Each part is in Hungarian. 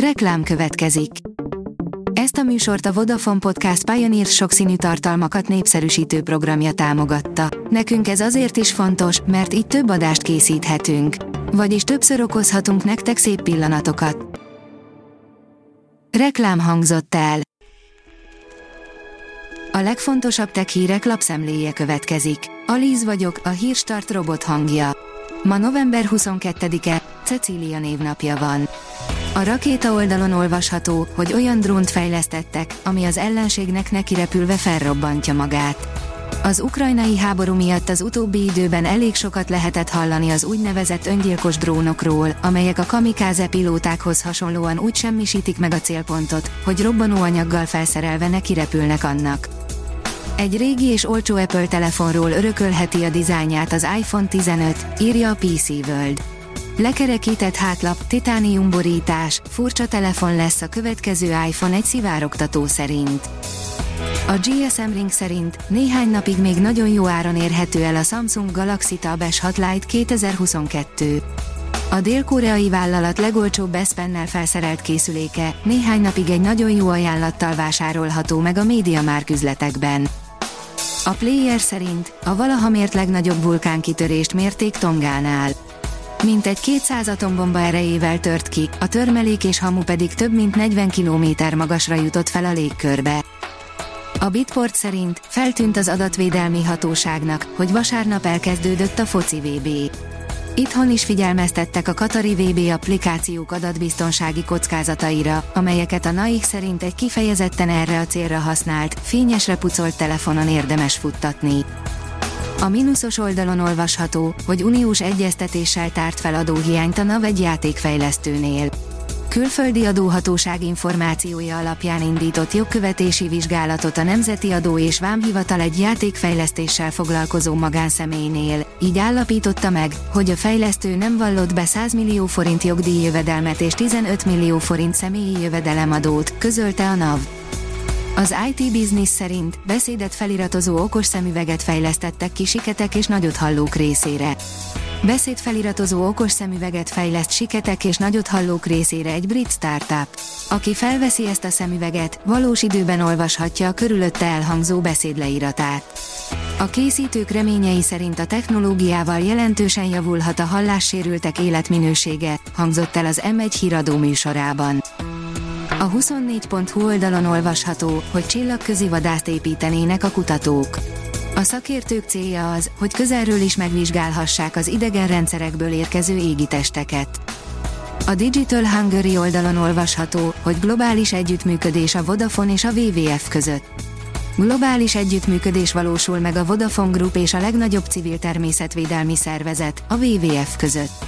Reklám következik. Ezt a műsort a Vodafone Podcast Pioneer sokszínű tartalmakat népszerűsítő programja támogatta. Nekünk ez azért is fontos, mert így több adást készíthetünk. Vagyis többször okozhatunk nektek szép pillanatokat. Reklám hangzott el. A legfontosabb tech hírek lapszemléje következik. Alíz vagyok, a hírstart robot hangja. Ma november 22-e, Cecília névnapja van. A rakéta oldalon olvasható, hogy olyan drónt fejlesztettek, ami az ellenségnek nekirepülve felrobbantja magát. Az ukrajnai háború miatt az utóbbi időben elég sokat lehetett hallani az úgynevezett öngyilkos drónokról, amelyek a kamikáze pilótákhoz hasonlóan úgy semmisítik meg a célpontot, hogy robbanóanyaggal felszerelve nekirepülnek annak. Egy régi és olcsó Apple telefonról örökölheti a dizájnját az iPhone 15, írja a PC World. Lekerekített hátlap, titánium borítás, furcsa telefon lesz a következő iPhone egy szivárogtató szerint. A GSM Ring szerint néhány napig még nagyon jó áron érhető el a Samsung Galaxy Tab S6 Lite 2022. A dél-koreai vállalat legolcsóbb S Pen-nel felszerelt készüléke néhány napig egy nagyon jó ajánlattal vásárolható meg a média üzletekben. A player szerint a valaha mért legnagyobb vulkánkitörést mérték Tongánál. Mint egy 200 atombomba erejével tört ki, a törmelék és hamu pedig több mint 40 km magasra jutott fel a légkörbe. A Bitport szerint feltűnt az adatvédelmi hatóságnak, hogy vasárnap elkezdődött a foci VB. Itthon is figyelmeztettek a Katari VB applikációk adatbiztonsági kockázataira, amelyeket a NAIK szerint egy kifejezetten erre a célra használt, fényesre pucolt telefonon érdemes futtatni. A mínuszos oldalon olvasható, hogy uniós egyeztetéssel tárt fel adóhiányt a NAV egy játékfejlesztőnél. Külföldi adóhatóság információja alapján indított jogkövetési vizsgálatot a Nemzeti Adó és Vámhivatal egy játékfejlesztéssel foglalkozó magánszemélynél, így állapította meg, hogy a fejlesztő nem vallott be 100 millió forint jogdíjjövedelmet és 15 millió forint személyi jövedelemadót, közölte a NAV. Az IT Business szerint beszédet feliratozó okos szemüveget fejlesztettek ki siketek és nagyot hallók részére. Beszédfeliratozó okos szemüveget fejleszt siketek és nagyot hallók részére egy brit startup. Aki felveszi ezt a szemüveget, valós időben olvashatja a körülötte elhangzó beszédleiratát. A készítők reményei szerint a technológiával jelentősen javulhat a hallássérültek életminősége, hangzott el az M1 híradó műsorában. A 24.hu oldalon olvasható, hogy csillagközi vadászt építenének a kutatók. A szakértők célja az, hogy közelről is megvizsgálhassák az idegen rendszerekből érkező égitesteket. A Digital Hungary oldalon olvasható, hogy globális együttműködés a Vodafone és a WWF között. Globális együttműködés valósul meg a Vodafone Group és a legnagyobb civil természetvédelmi szervezet, a WWF között.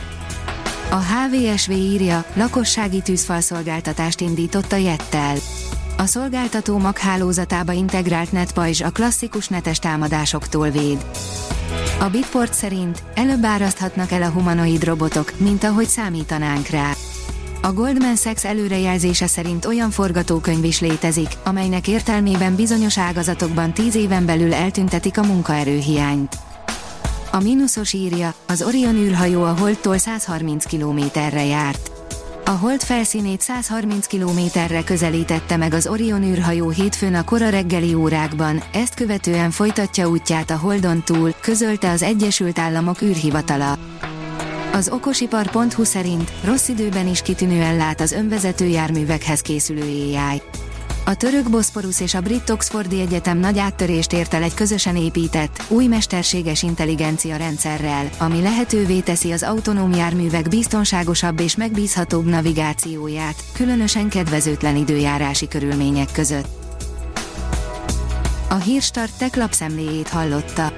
A HVSV írja, lakossági tűzfalszolgáltatást indított a Jettel. A szolgáltató maghálózatába integrált netpajzs a klasszikus netes támadásoktól véd. A Bitport szerint előbb áraszthatnak el a humanoid robotok, mint ahogy számítanánk rá. A Goldman Sachs előrejelzése szerint olyan forgatókönyv is létezik, amelynek értelmében bizonyos ágazatokban tíz éven belül eltüntetik a munkaerőhiányt. A mínuszos írja, az Orion űrhajó a Holdtól 130 kilométerre járt. A hold felszínét 130 kilométerre közelítette meg az Orion űrhajó hétfőn a kora reggeli órákban, ezt követően folytatja útját a Holdon túl, közölte az Egyesült Államok űrhivatala. Az okosipar.hu szerint rossz időben is kitűnően lát az önvezető járművekhez készülő AI. A török Boszporusz és a brit Oxfordi Egyetem nagy áttörést ért el egy közösen épített, új mesterséges intelligencia rendszerrel, ami lehetővé teszi az autonóm járművek biztonságosabb és megbízhatóbb navigációját, különösen kedvezőtlen időjárási körülmények között. A Hírstart tech lapszemléjét hallotta.